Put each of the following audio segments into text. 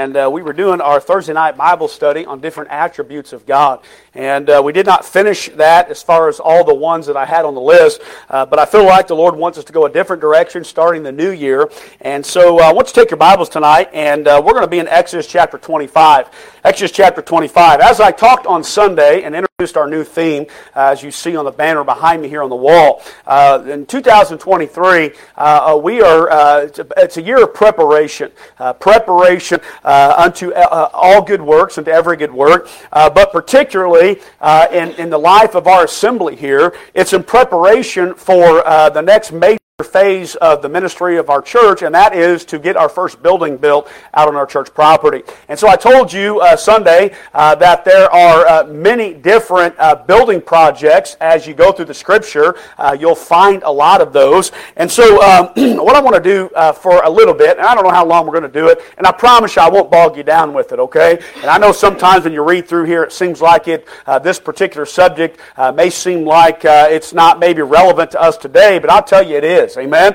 and uh, we were doing our Thursday night Bible study on different attributes of God. And uh, we did not finish that as far as all the ones that I had on the list, uh, but I feel like the Lord wants us to go a different direction starting the new year. And so uh, I want you to take your Bibles tonight, and uh, we're going to be in Exodus chapter 25. Exodus chapter 25. As I talked on Sunday and introduced our new theme, uh, as you see on the banner behind me here on the wall, uh, in 2023, uh, uh, we are, it's a, it's, a, year of preparation. preparation unto all good works and to every good work, but particularly uh, in, in the life of our assembly here. It's in preparation for uh, the next major phase of the ministry of our church, and that is to get our first building built out on our church property. And so I told you uh, Sunday uh, that there are uh, many different uh, building projects as you go through the scripture. Uh, you'll find a lot of those. And so um, what I want to do uh, for a little bit, and I don't know how long we're going to do it, and I promise you I won't bog you down with it, okay? And I know sometimes when you read through here, it seems like it, this particular subject may seem like it's not maybe relevant to us today, but I'll tell you it is Amen.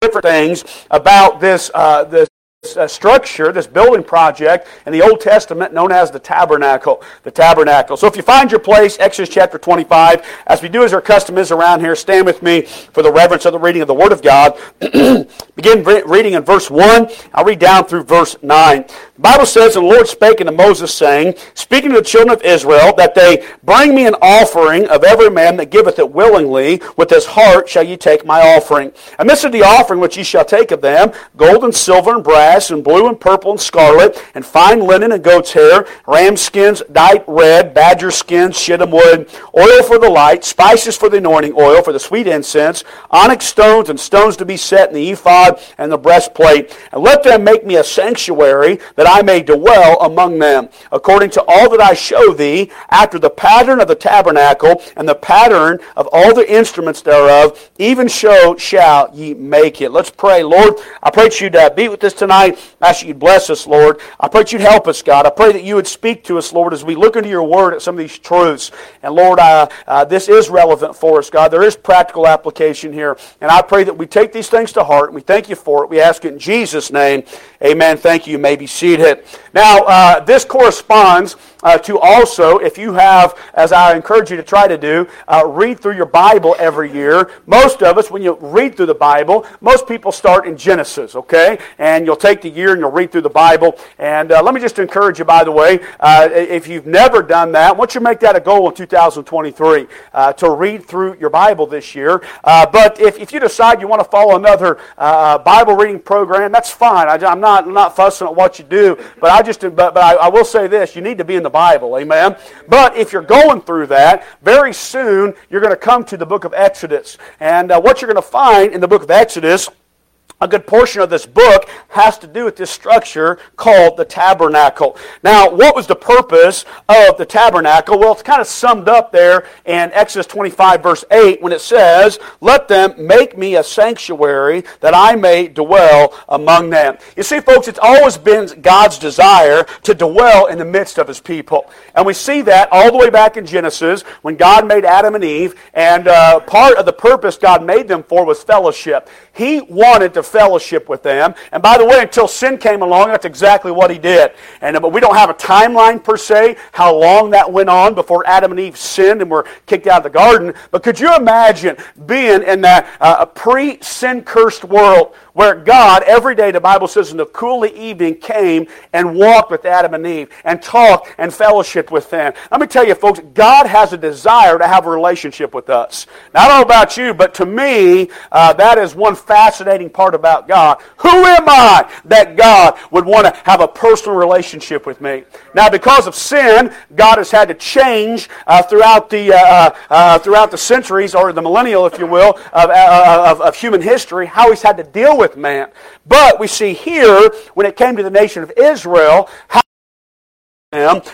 different things about this, uh, this uh, structure, this building project in the Old Testament known as the tabernacle. The tabernacle. So if you find your place, Exodus chapter 25, as we do as our custom is around here, stand with me for the reverence of the reading of the Word of God. Begin reading in verse 1. I'll read down through verse 9. The Bible says, And the Lord spake unto Moses, saying, Speaking to the children of Israel, that they bring me an offering of every man that giveth it willingly, with his heart shall ye take my offering. And this is the offering which ye shall take of them, gold and silver and brass, and blue and purple and scarlet, and fine linen and goat's hair, ram skins dyed red, badger skins, shittim wood, oil for the light, spices for the anointing oil, for the sweet incense, onyx stones and stones to be set in the ephod and the breastplate. And let them make me a sanctuary that I may dwell among them, according to all that I show thee, after the pattern of the tabernacle and the pattern of all the instruments thereof, even so shall ye make it. Let's pray. Lord, I pray that you'd uh, be with us tonight tonight. I ask you'd bless us, Lord. I pray that you'd help us, God. I pray that you would speak to us, Lord, as we look into your word at some of these truths. And Lord, uh, uh, this is relevant for us, God. There is practical application here. And I pray that we take these things to heart. And we thank you for it. We ask it in Jesus' name. Amen. Thank you. you may be seated. Now, uh, this corresponds uh, to also, if you have, as I encourage you to try to do, uh, read through your Bible every year. Most of us, when you read through the Bible, most people start in Genesis, okay? And you'll take the year and you'll read through the Bible. And uh, let me just encourage you, by the way, uh, if you've never done that, don't you make that a goal in 2023 uh, to read through your Bible this year? But if, if you decide you want to follow another Bible reading program, that's fine. I, am not, I'm not fussing at what you do, but I just, but, but I, I will say this: you need to be in the Bible. Amen. But if you're going through that, very soon you're going to come to the book of Exodus. And uh, what you're going to find in the book of Exodus a good portion of this book has to do with this structure called the tabernacle. Now, what was the purpose of the tabernacle? Well, it's kind of summed up there in Exodus 25, verse 8, when it says, Let them make me a sanctuary that I may dwell among them. You see, folks, it's always been God's desire to dwell in the midst of his people. And we see that all the way back in Genesis when God made Adam and Eve, and uh, part of the purpose God made them for was fellowship. He wanted to fellowship with them. And by the way, until sin came along, that's exactly what he did. And but we don't have a timeline per se how long that went on before Adam and Eve sinned and were kicked out of the garden. But could you imagine being in that uh, pre-sin cursed world where God, every day, the Bible says, in the cool of the evening, came and walked with Adam and Eve and talked and fellowship with them. Let me tell you, folks, God has a desire to have a relationship with us. Now, I don't know about you, but to me, uh, that is one fascinating part about God. Who am I that God would want to have a personal relationship with me? Now, because of sin, God has had to change uh, throughout the uh, uh, uh throughout the centuries, or the millennial, if you will, of, uh, of, of human history, how He's had to deal with with man. But we see here, when it came to the nation of Israel, how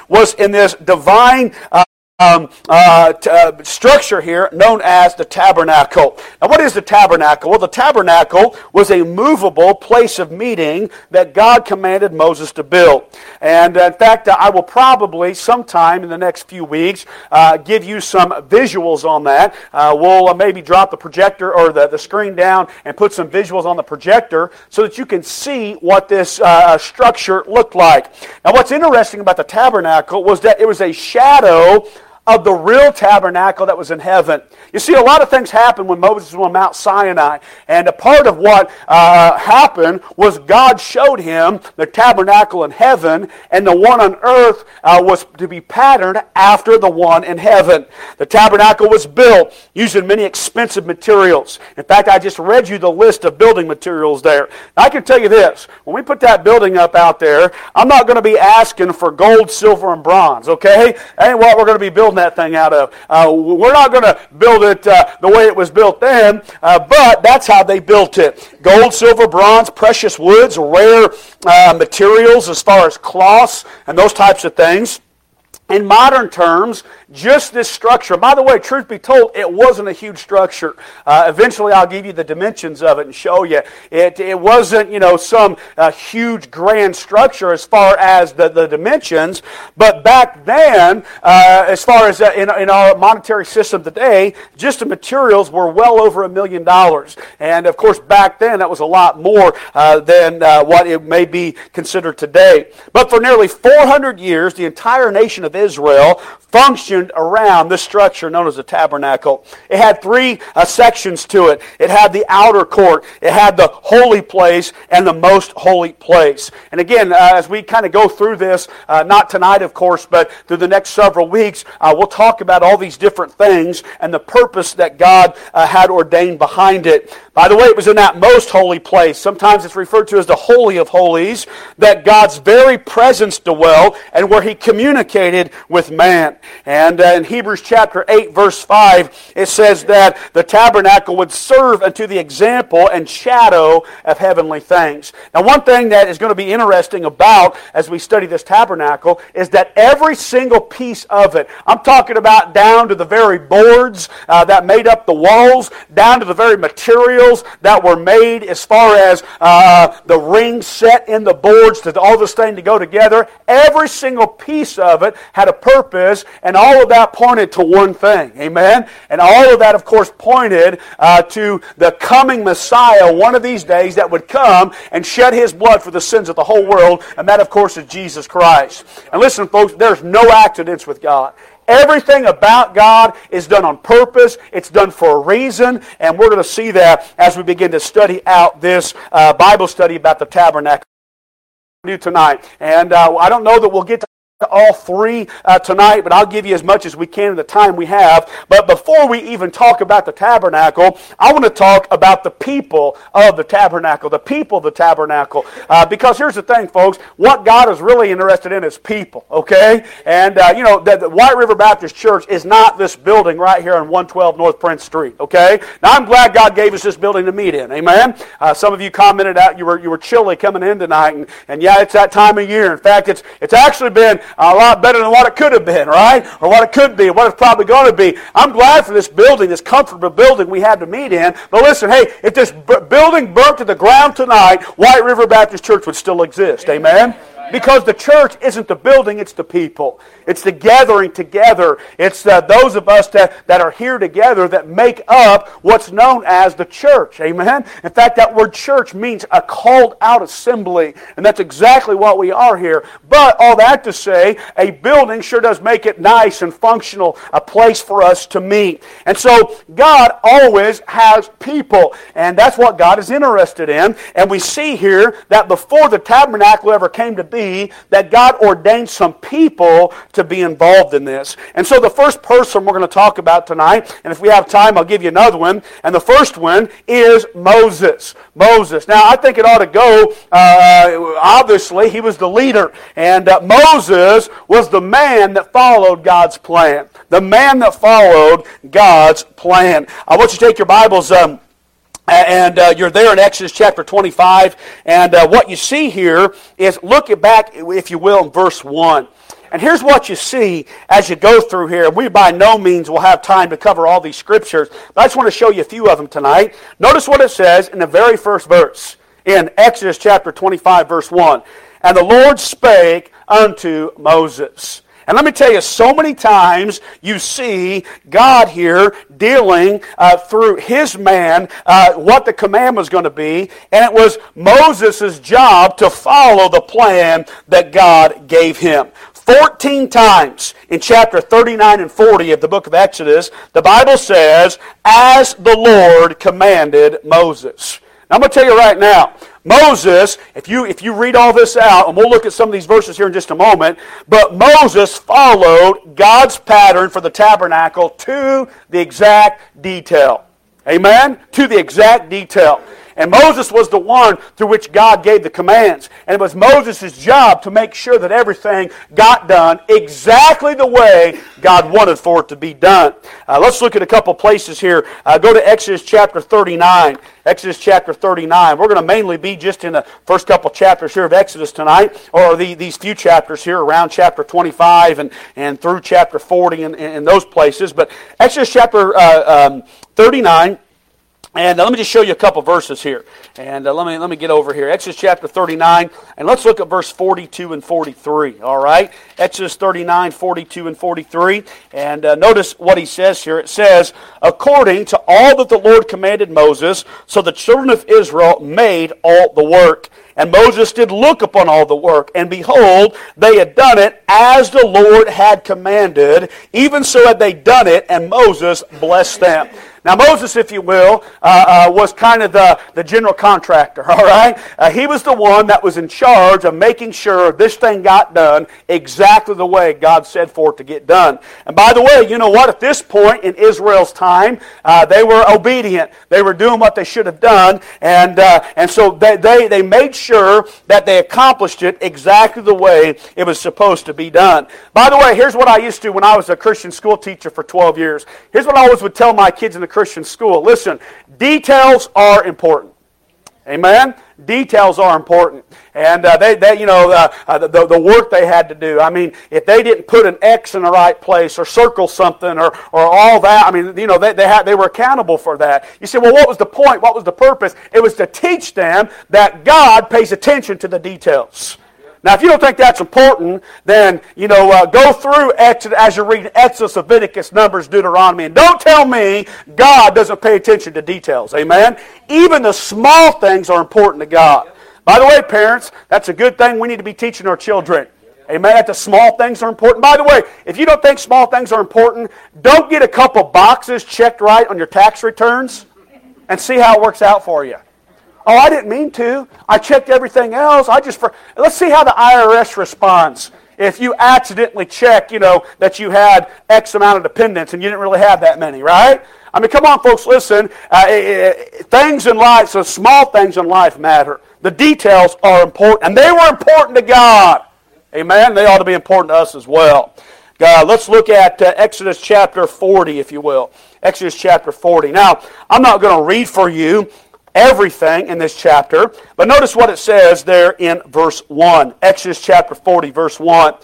was in this divine uh, um, uh, t- uh, structure here known as the tabernacle. Now, what is the tabernacle? Well, the tabernacle was a movable place of meeting that God commanded Moses to build. And uh, in fact, uh, I will probably sometime in the next few weeks uh, give you some visuals on that. Uh, we'll maybe drop the projector or the, the screen down and put some visuals on the projector so that you can see what this structure looked like. Now, what's interesting about the tabernacle was that it was a shadow of the real tabernacle that was in heaven. You see, a lot of things happened when Moses was on Mount Sinai. And a part of what uh, happened was God showed him the tabernacle in heaven, and the one on earth uh, was to be patterned after the one in heaven. The tabernacle was built using many expensive materials. In fact, I just read you the list of building materials there. I can tell you this when we put that building up out there, I'm not going to be asking for gold, silver, and bronze, okay? That ain't what we're going to be building that thing out of. Uh, we're not going to build it uh, the way it was built then, uh, but that's how they built it. Gold, silver, bronze, precious woods, rare uh, materials as far as cloths and those types of things. In modern terms, just this structure. By the way, truth be told, it wasn't a huge structure. Uh, eventually, I'll give you the dimensions of it and show you. It, it wasn't, you know, some uh, huge grand structure as far as the, the dimensions, but back then, uh, as far as uh, in, in our monetary system today, just the materials were well over a million dollars. And of course, back then, that was a lot more uh, than uh, what it may be considered today. But for nearly 400 years, the entire nation of Israel functioned around this structure known as the tabernacle. It had three uh, sections to it. It had the outer court, it had the holy place, and the most holy place. And again, uh, as we kind of go through this, uh, not tonight, of course, but through the next several weeks, uh, we'll talk about all these different things and the purpose that God uh, had ordained behind it. By the way, it was in that most holy place. Sometimes it's referred to as the Holy of Holies, that God's very presence dwelt and where He communicated with man. And uh, in Hebrews chapter 8, verse 5, it says that the tabernacle would serve unto the example and shadow of heavenly things. Now, one thing that is going to be interesting about as we study this tabernacle is that every single piece of it, I'm talking about down to the very boards uh, that made up the walls, down to the very materials that were made as far as uh, the rings set in the boards to all this thing to go together, every single piece of it had a purpose and all of that pointed to one thing. Amen? And all of that, of course, pointed uh, to the coming Messiah one of these days that would come and shed his blood for the sins of the whole world. And that, of course, is Jesus Christ. And listen, folks, there's no accidents with God. Everything about God is done on purpose. It's done for a reason. And we're going to see that as we begin to study out this uh, Bible study about the tabernacle tonight. And uh, I don't know that we'll get to all three uh, tonight, but I'll give you as much as we can in the time we have. But before we even talk about the tabernacle, I want to talk about the people of the tabernacle, the people of the tabernacle. Uh, because here's the thing, folks, what God is really interested in is people, okay? And, uh, you know, the, the, White River Baptist Church is not this building right here on 112 North Prince Street, okay? Now, I'm glad God gave us this building to meet in, amen? Uh, some of you commented out you were, you were chilly coming in tonight, and, and yeah, it's that time of year. In fact, it's, it's actually been a lot better than what it could have been, right? Or what it could be, what it's probably going to be. I'm glad for this building, this comfortable building we had to meet in. But listen, hey, if this building burnt to the ground tonight, White River Baptist Church would still exist. Amen? Because the church isn't the building, it's the people. It's the gathering together. It's uh, those of us that, that are here together that make up what's known as the church. Amen? In fact, that word church means a called out assembly. And that's exactly what we are here. But all that to say, a building sure does make it nice and functional, a place for us to meet. And so God always has people. And that's what God is interested in. And we see here that before the tabernacle ever came to be, that God ordained some people to be involved in this. And so the first person we're going to talk about tonight, and if we have time, I'll give you another one. And the first one is Moses. Moses. Now, I think it ought to go, uh, obviously, he was the leader. And uh, Moses was the man that followed God's plan. The man that followed God's plan. I want you to take your Bibles. Um, and uh, you're there in Exodus chapter 25. And uh, what you see here is look it back, if you will, in verse 1. And here's what you see as you go through here. We by no means will have time to cover all these scriptures, but I just want to show you a few of them tonight. Notice what it says in the very first verse in Exodus chapter 25, verse 1. And the Lord spake unto Moses. And let me tell you, so many times you see God here dealing uh, through his man uh, what the command was going to be, and it was Moses' job to follow the plan that God gave him. 14 times in chapter 39 and 40 of the book of Exodus, the Bible says, as the Lord commanded Moses. Now, I'm going to tell you right now, Moses, if you, if you read all this out, and we'll look at some of these verses here in just a moment, but Moses followed God's pattern for the tabernacle to the exact detail. Amen? To the exact detail. And Moses was the one through which God gave the commands. And it was Moses' job to make sure that everything got done exactly the way God wanted for it to be done. Uh, let's look at a couple places here. Uh, go to Exodus chapter 39. Exodus chapter 39. We're going to mainly be just in the first couple chapters here of Exodus tonight, or the, these few chapters here around chapter 25 and, and through chapter 40 and, in those places. But Exodus chapter uh, um, 39. And uh, let me just show you a couple verses here. And uh, let, me, let me get over here. Exodus chapter 39. And let's look at verse 42 and 43. All right? Exodus 39, 42 and 43. And uh, notice what he says here. It says, According to all that the Lord commanded Moses, so the children of Israel made all the work. And Moses did look upon all the work, and behold, they had done it as the Lord had commanded. Even so had they done it, and Moses blessed them. Now, Moses, if you will, uh, uh, was kind of the, the general contractor, all right? Uh, he was the one that was in charge of making sure this thing got done exactly the way God said for it to get done. And by the way, you know what? At this point in Israel's time, uh, they were obedient. They were doing what they should have done. And, uh, and so they, they, they made sure that they accomplished it exactly the way it was supposed to be done. By the way, here's what I used to when I was a Christian school teacher for 12 years. Here's what I always would tell my kids in the Christian school. Listen, details are important. Amen? Details are important. And uh, they, they, you know, uh, uh, the, the work they had to do. I mean, if they didn't put an X in the right place or circle something or, or all that, I mean, you know, they, they, had, they were accountable for that. You say, well, what was the point? What was the purpose? It was to teach them that God pays attention to the details. Now, if you don't think that's important, then, you know, uh, go through Exodus as you read Exodus, Leviticus, Numbers, Deuteronomy, and don't tell me God doesn't pay attention to details. Amen? Even the small things are important to God. By the way, parents, that's a good thing we need to be teaching our children. Amen. That the small things are important. By the way, if you don't think small things are important, don't get a couple boxes checked right on your tax returns and see how it works out for you. Oh, I didn't mean to. I checked everything else. I just for let's see how the IRS responds. If you accidentally check, you know, that you had X amount of dependents and you didn't really have that many, right? I mean, come on, folks, listen. Uh, it, it, things in life, so small things in life matter. The details are important, and they were important to God. Amen. They ought to be important to us as well. God, let's look at uh, Exodus chapter 40, if you will. Exodus chapter 40. Now, I'm not going to read for you everything in this chapter. But notice what it says there in verse 1. Exodus chapter 40, verse 1.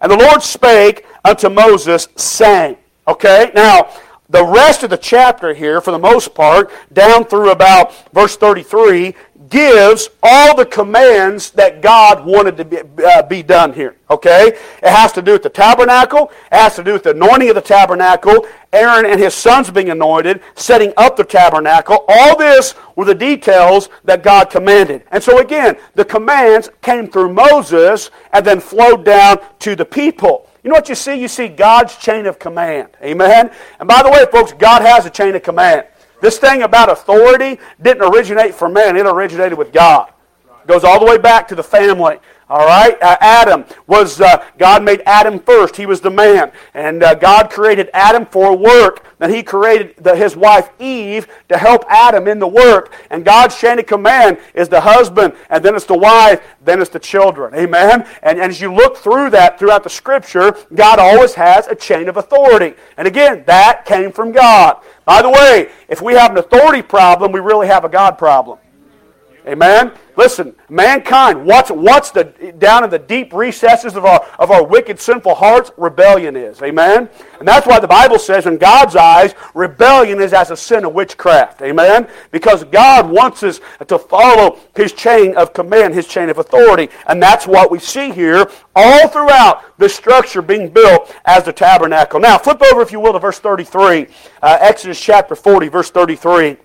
And the Lord spake unto Moses, saying, Okay, now the rest of the chapter here, for the most part, down through about verse 33, gives all the commands that God wanted to be, uh, be done here. Okay? It has to do with the tabernacle. It has to do with the anointing of the tabernacle. Aaron and his sons being anointed, setting up the tabernacle. All this were the details that God commanded. And so again, the commands came through Moses and then flowed down to the people. You know what you see? You see God's chain of command. Amen? And by the way, folks, God has a chain of command. This thing about authority didn't originate from man, it originated with God. It goes all the way back to the family. All right, uh, Adam was uh, God made Adam first. He was the man, and uh, God created Adam for work. Then He created the, his wife Eve to help Adam in the work. And God's chain of command is the husband, and then it's the wife, then it's the children. Amen. And, and as you look through that throughout the Scripture, God always has a chain of authority. And again, that came from God. By the way, if we have an authority problem, we really have a God problem. Amen. Listen, mankind, what's what's the down in the deep recesses of our of our wicked, sinful hearts? Rebellion is. Amen. And that's why the Bible says, in God's eyes, rebellion is as a sin of witchcraft. Amen. Because God wants us to follow His chain of command, His chain of authority, and that's what we see here all throughout the structure being built as the tabernacle. Now, flip over, if you will, to verse thirty-three, uh, Exodus chapter forty, verse thirty-three.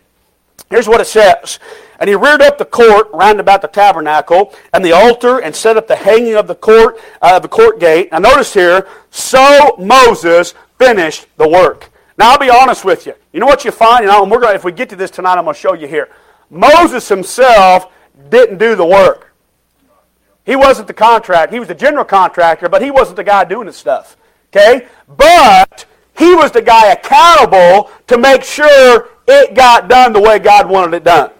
Here's what it says. And he reared up the court round about the tabernacle and the altar and set up the hanging of the court, uh, the court gate. Now notice here, so Moses finished the work. Now I'll be honest with you. You know what you find? And we're going if we get to this tonight, I'm going to show you here. Moses himself didn't do the work. He wasn't the contractor. He was the general contractor, but he wasn't the guy doing the stuff. Okay? But he was the guy accountable to make sure it got done the way God wanted it done.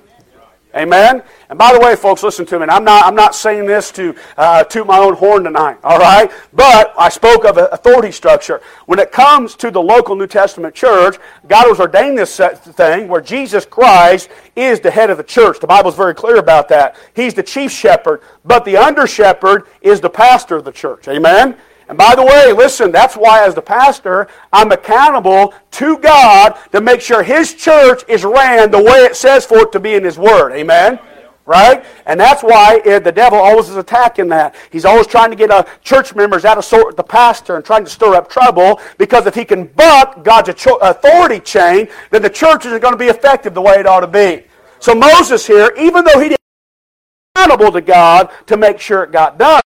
Amen. And by the way, folks, listen to me. I'm not, I'm not saying this to uh, toot my own horn tonight, all right? But I spoke of authority structure. When it comes to the local New Testament church, God has ordained this thing where Jesus Christ is the head of the church. The Bible is very clear about that. He's the chief shepherd, but the under shepherd is the pastor of the church. Amen. And by the way, listen, that's why as the pastor, I'm accountable to God to make sure His church is ran the way it says for it to be in His Word. Amen? Right? And that's why the devil always is attacking that. He's always trying to get uh, church members out of sort with the pastor and trying to stir up trouble because if he can buck God's authority chain, then the church isn't going to be effective the way it ought to be. So Moses here, even though he didn't accountable to God to make sure it got done,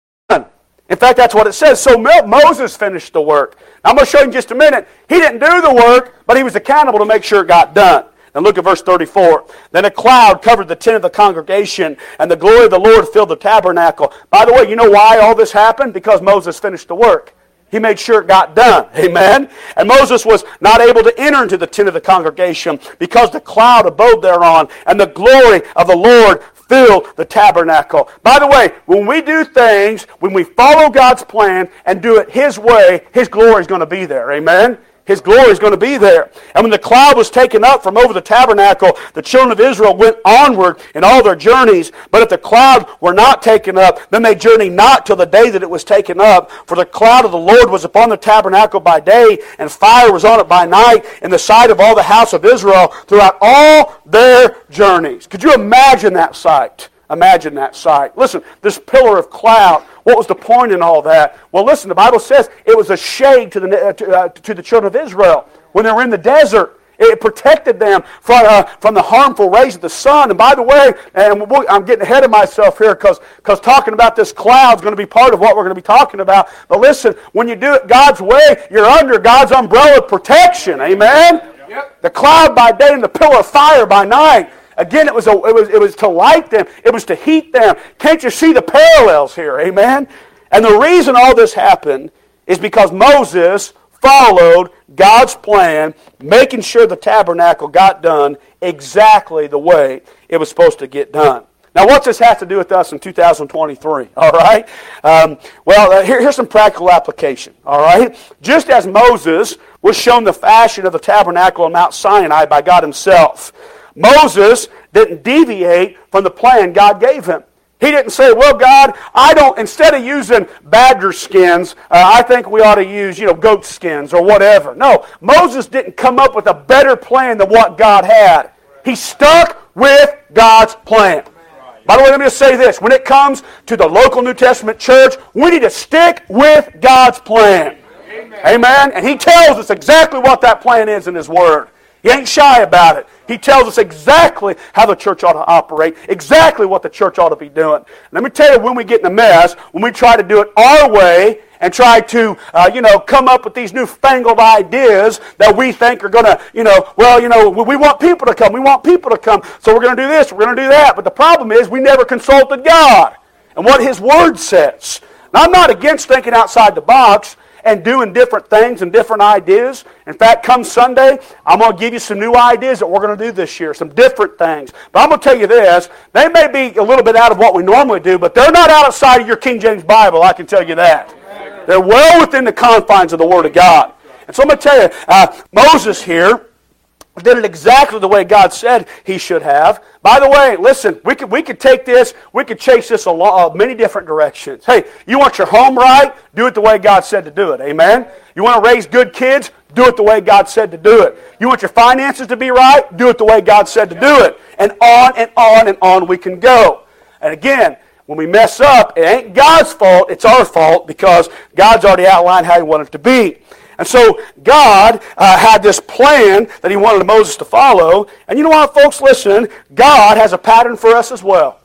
in fact, that's what it says. So Moses finished the work. I'm going to show you in just a minute. He didn't do the work, but he was accountable to make sure it got done. And look at verse 34. Then a cloud covered the tent of the congregation, and the glory of the Lord filled the tabernacle. By the way, you know why all this happened? Because Moses finished the work. He made sure it got done. Amen. And Moses was not able to enter into the tent of the congregation because the cloud abode thereon, and the glory of the Lord fill the tabernacle. By the way, when we do things, when we follow God's plan and do it His way, His glory is going to be there. Amen? His glory is going to be there. And when the cloud was taken up from over the tabernacle, the children of Israel went onward in all their journeys. But if the cloud were not taken up, then they journeyed not till the day that it was taken up. For the cloud of the Lord was upon the tabernacle by day, and fire was on it by night, in the sight of all the house of Israel throughout all their journeys. Could you imagine that sight? Imagine that sight. Listen, this pillar of cloud, what was the point in all that? Well, listen, the Bible says it was a shade to the, uh, to, uh, to the children of Israel when they were in the desert. It protected them from, uh, from the harmful rays of the sun. And by the way, and I'm getting ahead of myself here because talking about this cloud is going to be part of what we're going to be talking about. But listen, when you do it God's way, you're under God's umbrella of protection. Amen? Yep. The cloud by day and the pillar of fire by night. Again, it was, a, it, was, it was to light them, it was to heat them. Can't you see the parallels here? Amen? And the reason all this happened is because Moses followed God's plan, making sure the tabernacle got done exactly the way it was supposed to get done. Now, what's this have to do with us in 2023? All right? Um, well, uh, here, here's some practical application. All right? Just as Moses was shown the fashion of the tabernacle on Mount Sinai by God Himself, Moses didn't deviate from the plan God gave him. He didn't say, well, God, I don't, instead of using badger skins, uh, I think we ought to use, you know, goat skins or whatever. No, Moses didn't come up with a better plan than what God had. He stuck with God's plan. By the way, let me just say this. When it comes to the local New Testament church, we need to stick with God's plan. Amen. Amen. And He tells us exactly what that plan is in His Word. He ain't shy about it. He tells us exactly how the church ought to operate, exactly what the church ought to be doing. Let me tell you, when we get in a mess, when we try to do it our way and try to, uh, you know, come up with these newfangled ideas that we think are going to, you know, well, you know, we want people to come. We want people to come. So we're going to do this. We're going to do that. But the problem is we never consulted God. and what His Word says. Now, I'm not against thinking outside the box and doing different things and different ideas. In fact, come Sunday, I'm going to give you some new ideas that we're going to do this year, some different things. But I'm going to tell you this they may be a little bit out of what we normally do, but they're not outside of your King James Bible, I can tell you that. They're well within the confines of the Word of God. And so I'm going to tell you, uh, Moses here did it exactly the way God said he should have. By the way, listen, we could, we could take this, we could chase this a lot, uh, many different directions. Hey, you want your home right? Do it the way God said to do it. Amen? You want to raise good kids? Do it the way God said to do it. You want your finances to be right? Do it the way God said to do it. And on and on and on we can go. And again, when we mess up, it ain't God's fault, it's our fault because God's already outlined how He wanted it to be. And so God uh, had this plan that He wanted Moses to follow. And you know what, folks? Listen, God has a pattern for us as well.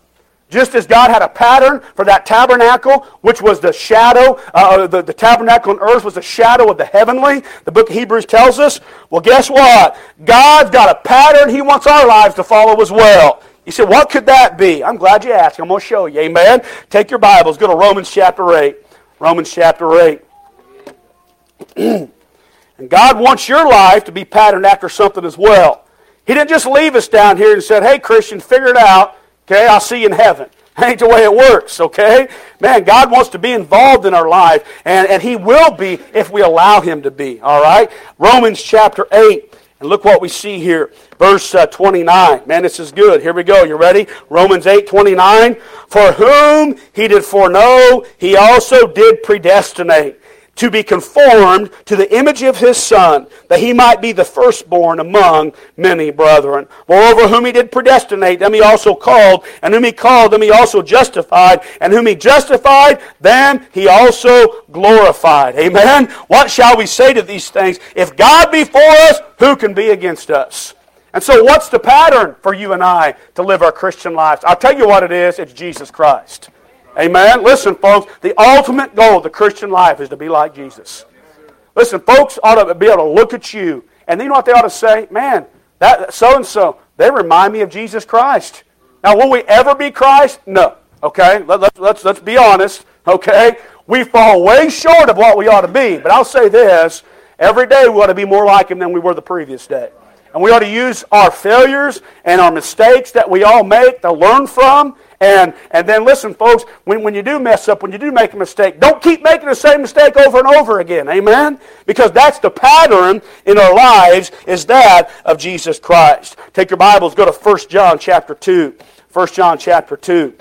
Just as God had a pattern for that tabernacle, which was the shadow, uh, the, the tabernacle on earth was the shadow of the heavenly, the book of Hebrews tells us. Well, guess what? God's got a pattern He wants our lives to follow as well. You said, what could that be? I'm glad you asked. I'm going to show you. Amen. Take your Bibles. Go to Romans chapter 8. Romans chapter 8. And God wants your life to be patterned after something as well. He didn't just leave us down here and said, hey, Christian, figure it out. Okay, I'll see you in heaven. That ain't the way it works, okay? Man, God wants to be involved in our life, and, and He will be if we allow Him to be, all right? Romans chapter 8, and look what we see here. Verse uh, 29. Man, this is good. Here we go. You ready? Romans 8, 29. For whom He did foreknow, He also did predestinate to be conformed to the image of his Son, that he might be the firstborn among many brethren. Moreover, whom he did predestinate, them he also called, and whom he called, them he also justified, and whom he justified, them he also glorified. Amen? What shall we say to these things? If God be for us, who can be against us? And so, what's the pattern for you and I to live our Christian lives? I'll tell you what it is it's Jesus Christ. Amen. Listen, folks, the ultimate goal of the Christian life is to be like Jesus. Listen, folks ought to be able to look at you, and you know what they ought to say? Man, that so and so, they remind me of Jesus Christ. Now, will we ever be Christ? No. Okay? Let, let, let's, let's be honest. Okay? We fall way short of what we ought to be. But I'll say this every day we ought to be more like Him than we were the previous day. And we ought to use our failures and our mistakes that we all make to learn from and, and then listen, folks, when, when you do mess up, when you do make a mistake, don't keep making the same mistake over and over again. Amen? Because that's the pattern in our lives is that of Jesus Christ. Take your Bibles, go to 1 John chapter 2. 1 John chapter 2.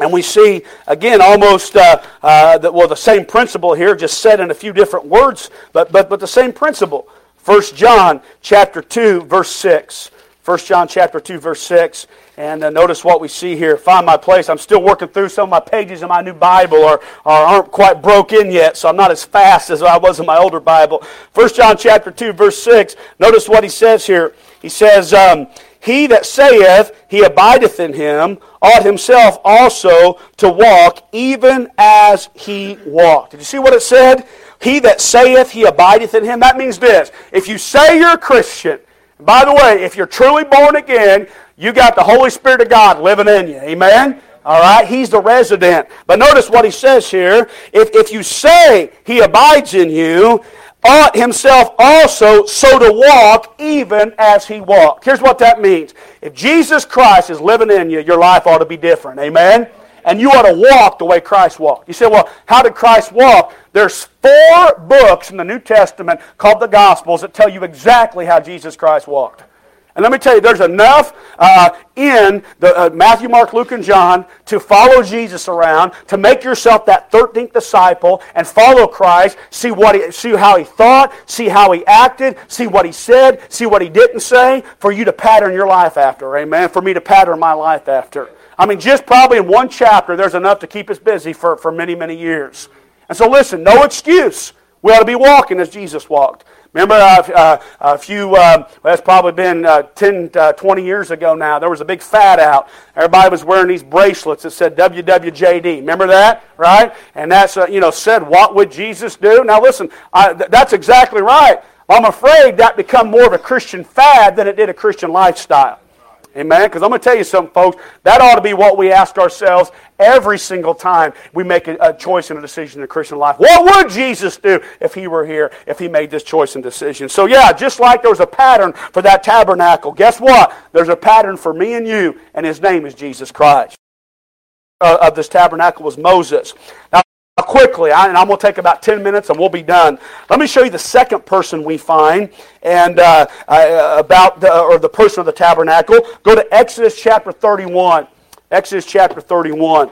And we see, again, almost, uh, uh, the, well, the same principle here, just said in a few different words, but, but, but the same principle. 1 John chapter 2, verse 6. 1 John chapter 2, verse 6. And uh, notice what we see here. Find my place. I'm still working through some of my pages in my new Bible or, or aren't quite broke in yet, so I'm not as fast as I was in my older Bible. 1 John chapter 2, verse 6. Notice what he says here. He says, um, He that saith he abideth in him ought himself also to walk even as he walked. Did you see what it said? He that saith he abideth in him. That means this. If you say you're a Christian, by the way, if you're truly born again, you got the Holy Spirit of God living in you. Amen? All right? He's the resident. But notice what he says here. If, if you say he abides in you, ought himself also so to walk even as he walked. Here's what that means. If Jesus Christ is living in you, your life ought to be different. Amen? And you ought to walk the way Christ walked. You say, well, how did Christ walk? There's four books in the New Testament called the Gospels that tell you exactly how Jesus Christ walked. And let me tell you, there's enough uh, in the, uh, Matthew, Mark, Luke, and John to follow Jesus around, to make yourself that 13th disciple and follow Christ, see, what he, see how he thought, see how he acted, see what he said, see what he didn't say, for you to pattern your life after. Amen? For me to pattern my life after. I mean, just probably in one chapter, there's enough to keep us busy for, for many, many years. And so listen, no excuse. We ought to be walking as Jesus walked. Remember uh, uh, a few, well, that's probably been uh, 10, uh, 20 years ago now. There was a big fad out. Everybody was wearing these bracelets that said WWJD. Remember that? Right? And that's, uh, you know, said, what would Jesus do? Now listen, I, th- that's exactly right. I'm afraid that become more of a Christian fad than it did a Christian lifestyle. Amen? Because I'm going to tell you something, folks. That ought to be what we ask ourselves every single time we make a, a, choice and a decision in the Christian life. What would Jesus do if he were here, if he made this choice and decision? So, yeah, just like there was a pattern for that tabernacle, guess what? There's a pattern for me and you, and his name is Jesus Christ. Uh, of this tabernacle was Moses. Now, quickly, and I'm going to take about 10 minutes and we'll be done. Let me show you the second person we find and uh, uh, about the, or the person of the tabernacle. Go to Exodus chapter 31. Exodus chapter 31.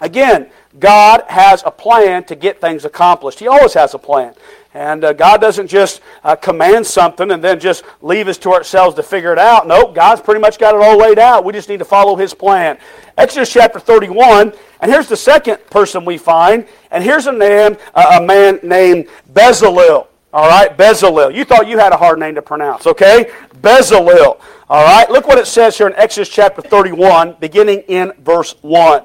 Again, God has a plan to get things accomplished. He always has a plan. And uh, God doesn't just uh, command something and then just leave us to ourselves to figure it out. Nope, God's pretty much got it all laid out. We just need to follow His plan. Exodus chapter 31, and here's the second person we find, and here's a man, a man named Bezalel. All right, Bezalel. You thought you had a hard name to pronounce, okay? Bezalel. All right, look what it says here in Exodus chapter 31, beginning in verse 1.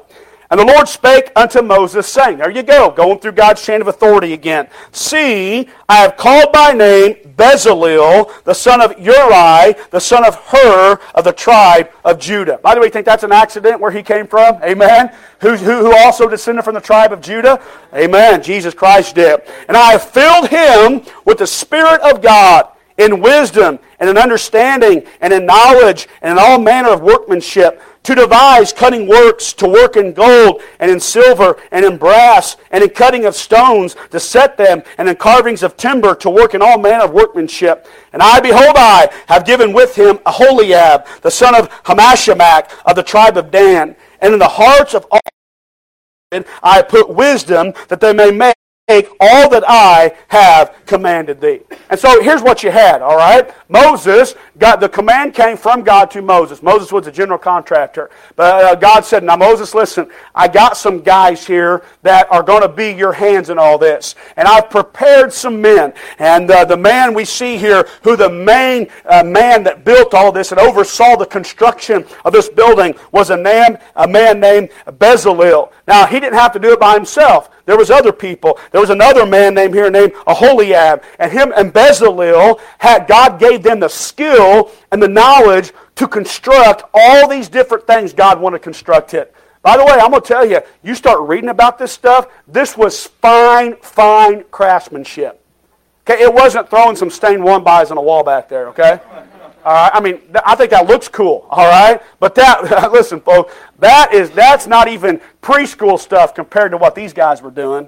And the Lord spake unto Moses, saying, There you go, going through God's chain of authority again. See, I have called by name Bezalel, the son of Uri, the son of Hur, of the tribe of Judah. By the way, you think that's an accident where he came from? Amen. Who, who, who also descended from the tribe of Judah? Amen. Jesus Christ did. And I have filled him with the Spirit of God in wisdom and in understanding and in knowledge and in all manner of workmanship to devise cutting works, to work in gold and in silver and in brass and in cutting of stones to set them and in carvings of timber to work in all manner of workmanship. And I, behold, I have given with him Aholiab, the son of Ahisamach of the tribe of Dan. And in the hearts of all I put wisdom that they may make take all that I have commanded thee. And so here's what you had, all right? Moses, got, the command came from God to Moses. Moses was a general contractor. But uh, God said, Now, Moses, listen, I got some guys here that are going to be your hands in all this. And I've prepared some men. And uh, the man we see here, who the main uh, man that built all this and oversaw the construction of this building, was a man, a man named Bezalel. Now, he didn't have to do it by himself. There was other people. There was another man named here named Aholiab. And him and Bezalel had God gave them the skill and the knowledge to construct all these different things God wanted to construct it. By the way, I'm going to tell you, you start reading about this stuff, this was fine, fine craftsmanship. Okay, it wasn't throwing some stained one bys on a wall back there, okay? All right, I mean, I think that looks cool. All right, but that listen, folks, that is that's not even preschool stuff compared to what these guys were doing.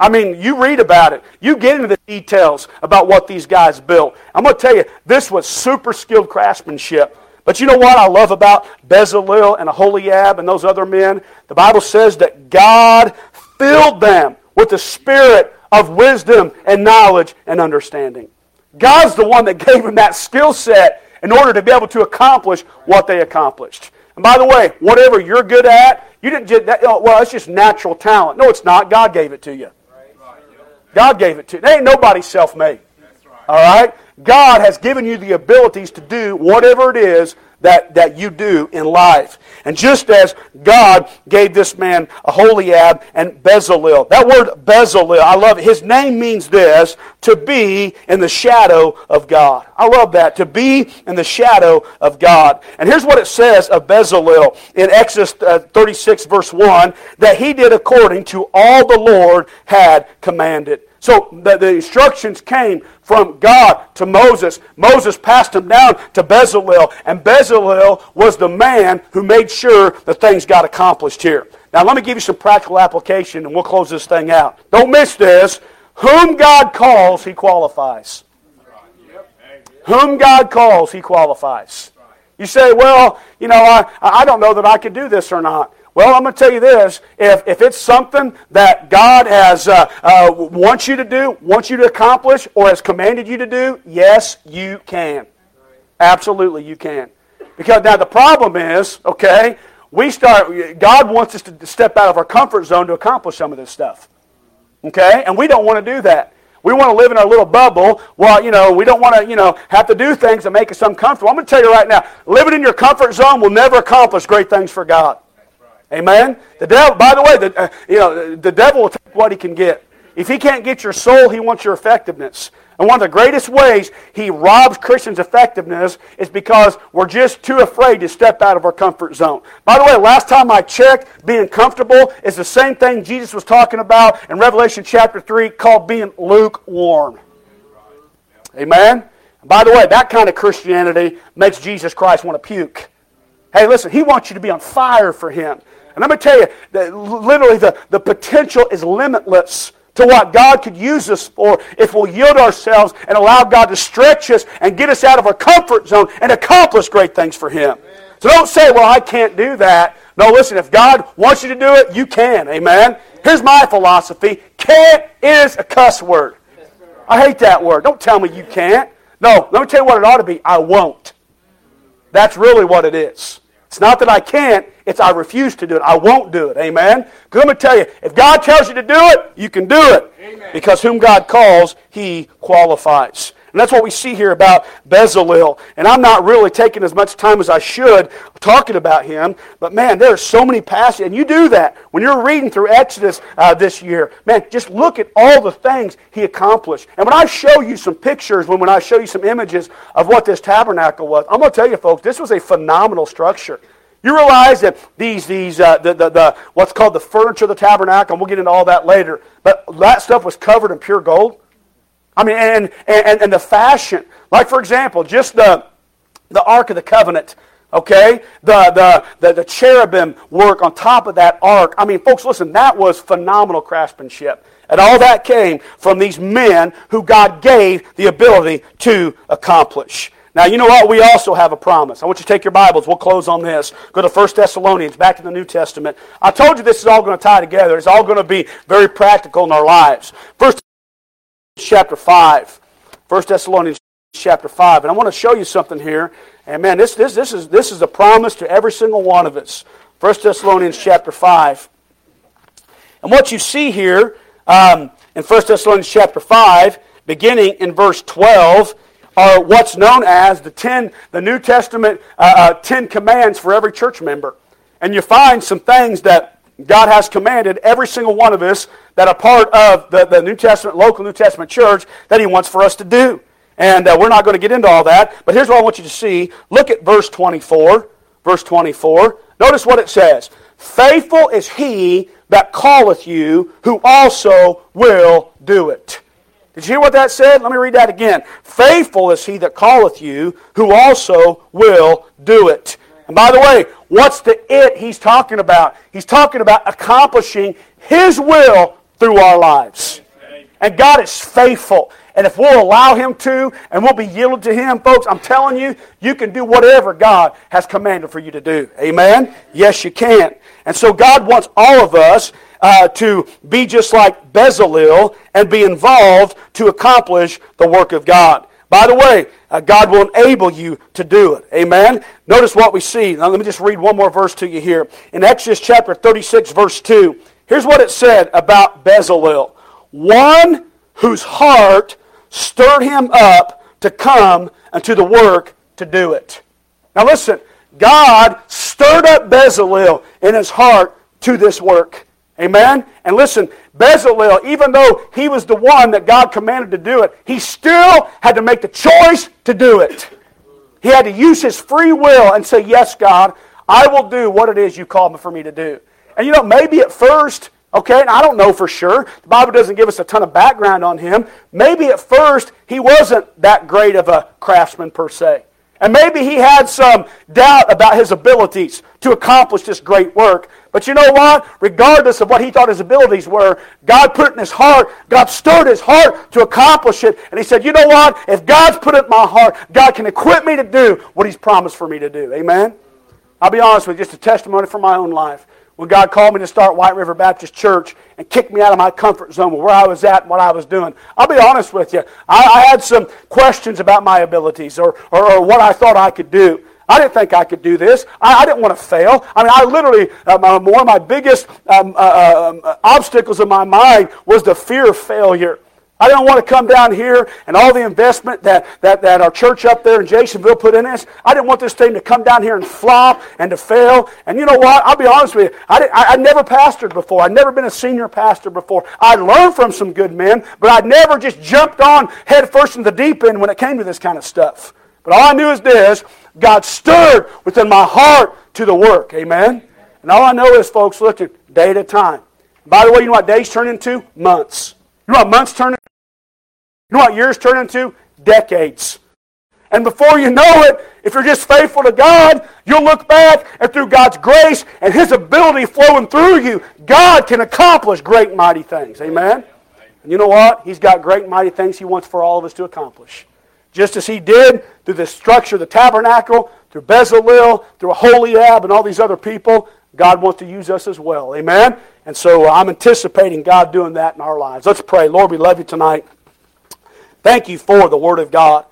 I mean, you read about it. You get into the details about what these guys built. I'm going to tell you, this was super skilled craftsmanship. But you know what I love about Bezalel and Aholiab and those other men? The Bible says that God filled them with the spirit of wisdom and knowledge and understanding. God's the one that gave them that skill set in order to be able to accomplish what they accomplished. And by the way, whatever you're good at, you didn't just, that, oh, well, it's just natural talent. No, it's not. God gave it to you. God gave it to you. There ain't nobody self made. All right? God has given you the abilities to do whatever it is that, that you do in life. And just as God gave this man Aholiab and Bezalel. That word Bezalel, I love it. His name means this, to be in the shadow of God. I love that, to be in the shadow of God. And here's what it says of Bezalel in Exodus uh, 36 verse 1, that he did according to all the Lord had commanded. So the, the, instructions came from God to Moses. Moses passed them down to Bezalel, and Bezalel was the man who made sure that things got accomplished here. Now, let me give you some practical application, and we'll close this thing out. Don't miss this. Whom God calls, he qualifies. Whom God calls, he qualifies. You say, well, you know, I, I don't know that I could do this or not. Well, I'm going to tell you this. If, if it's something that God has uh, uh, wants you to do, wants you to accomplish, or has commanded you to do, yes, you can. Absolutely, you can. Because now the problem is, okay, we start, God wants us to step out of our comfort zone to accomplish some of this stuff. Okay? And we don't want to do that. We want to live in our little bubble. Well, you know, we don't want to, you know, have to do things that make us uncomfortable. I'm going to tell you right now, living in your comfort zone will never accomplish great things for God. Amen. The devil. By the way, the, uh, you know, the devil will take what he can get. If he can't get your soul, he wants your effectiveness. And one of the greatest ways he robs Christians' effectiveness is because we're just too afraid to step out of our comfort zone. By the way, last time I checked, being comfortable is the same thing Jesus was talking about in Revelation chapter 3 called being lukewarm. Amen? And by the way, that kind of Christianity makes Jesus Christ want to puke. Hey, listen, he wants you to be on fire for him. And let me tell you, that literally the, the potential is limitless to what God could use us for if we'll yield ourselves and allow God to stretch us and get us out of our comfort zone and accomplish great things for Him. Amen. So don't say, well, I can't do that. No, listen, if God wants you to do it, you can. Amen. Here's my philosophy can't is a cuss word. I hate that word. Don't tell me you can't. No, let me tell you what it ought to be I won't. That's really what it is. It's not that I can't, it's I refuse to do it. I won't do it. Amen? Because let me tell you, if God tells you to do it, you can do it. Amen. Because whom God calls, he qualifies. And that's what we see here about Bezalel. And I'm not really taking as much time as I should talking about him. But man, there are so many passages. And you do that when you're reading through Exodus uh, this year. Man, just look at all the things he accomplished. And when I show you some pictures, when, when I show you some images of what this tabernacle was, I'm going to tell you, folks, this was a phenomenal structure. You realize that these, these uh, the, the, the, what's called the furniture of the tabernacle, and we'll get into all that later, but that stuff was covered in pure gold. I mean, and, and, and the fashion. Like, for example, just the, the Ark of the Covenant, okay? The, the, the, the cherubim work on top of that ark. I mean, folks, listen, that was phenomenal craftsmanship. And all that came from these men who God gave the ability to accomplish. Now, you know what? We also have a promise. I want you to take your Bibles. We'll close on this. Go to 1 Thessalonians, back to the New Testament. I told you this is all going to tie together. It's all going to be very practical in our lives. First chapter 5. 1 Thessalonians chapter 5. And I want to show you something here. And man, this, this, this, is, this is a promise to every single one of us. 1 Thessalonians chapter 5. And what you see here um, in 1 Thessalonians chapter 5, beginning in verse 12, are what's known as the ten, the New Testament uh, uh, Ten Commands for every church member. And you find some things that God has commanded every single one of us that are part of the, the New Testament, local New Testament church that He wants for us to do. And uh, we're not going to get into all that, but here's what I want you to see. Look at verse 24. Verse 24. Notice what it says. Faithful is he that calleth you, who also will do it. Did you hear what that said? Let me read that again. Faithful is he that calleth you, who also will do it. And by the way, what's the it he's talking about? He's talking about accomplishing his will through our lives. And God is faithful. And if we'll allow Him to and we'll be yielded to Him, folks, I'm telling you, you can do whatever God has commanded for you to do. Amen? Yes, you can. And so God wants all of us uh, to be just like Bezalel and be involved to accomplish the work of God. By the way, uh, God will enable you to do it. Amen? Notice what we see. Now, let me just read one more verse to you here. In Exodus chapter 36, verse 2, here's what it said about Bezalel one whose heart stirred him up to come unto the work to do it. Now, listen, God stirred up Bezalel in his heart to this work. Amen? And listen, Bezalel, even though he was the one that God commanded to do it, he still had to make the choice to do it. He had to use his free will and say, Yes, God, I will do what it is you called for me to do. And you know, maybe at first, okay, and I don't know for sure, the Bible doesn't give us a ton of background on him. Maybe at first he wasn't that great of a craftsman per se. And maybe he had some doubt about his abilities to accomplish this great work. But you know what? Regardless of what he thought his abilities were, God put it in his heart. God stirred his heart to accomplish it. And he said, you know what? If God's put it in my heart, God can equip me to do what he's promised for me to do. Amen? I'll be honest with you, just a testimony from my own life when God called me to start White River Baptist Church and kicked me out of my comfort zone where I was at and what I was doing. I'll be honest with you. I, I had some questions about my abilities or, or, or, what I thought I could do. I didn't think I could do this. I, I didn't want to fail. I mean, I literally, um, one of my biggest um, uh, uh, um, obstacles in my mind was the fear of failure. I didn't want to come down here and all the investment that, that, that our church up there in Jasonville put in us. I didn't want this thing to come down here and flop and to fail. And you know what? I'll be honest with you. I, I, would never pastored before. I'd never been a senior pastor before. I learned from some good men, but I'd never just jumped on head first in the deep end when it came to this kind of stuff. But all I knew is this God stirred within my heart to the work. Amen? And all I know is, folks, look at day at a time. By the way, you know what days turn into? Months. You know what months turn? You know what years turn into? Decades. And before you know it, if you're just faithful to God, you'll look back and through God's grace and His ability flowing through you, God can accomplish great mighty things. Amen? And you know what? He's got great mighty things He wants for all of us to accomplish. Just as He did through the structure of the tabernacle, through Bezalel, through Aholiab, and all these other people, God wants to use us as well. Amen? And so I'm anticipating God doing that in our lives. Let's pray. Lord, we love you tonight. Thank you for the Word of God.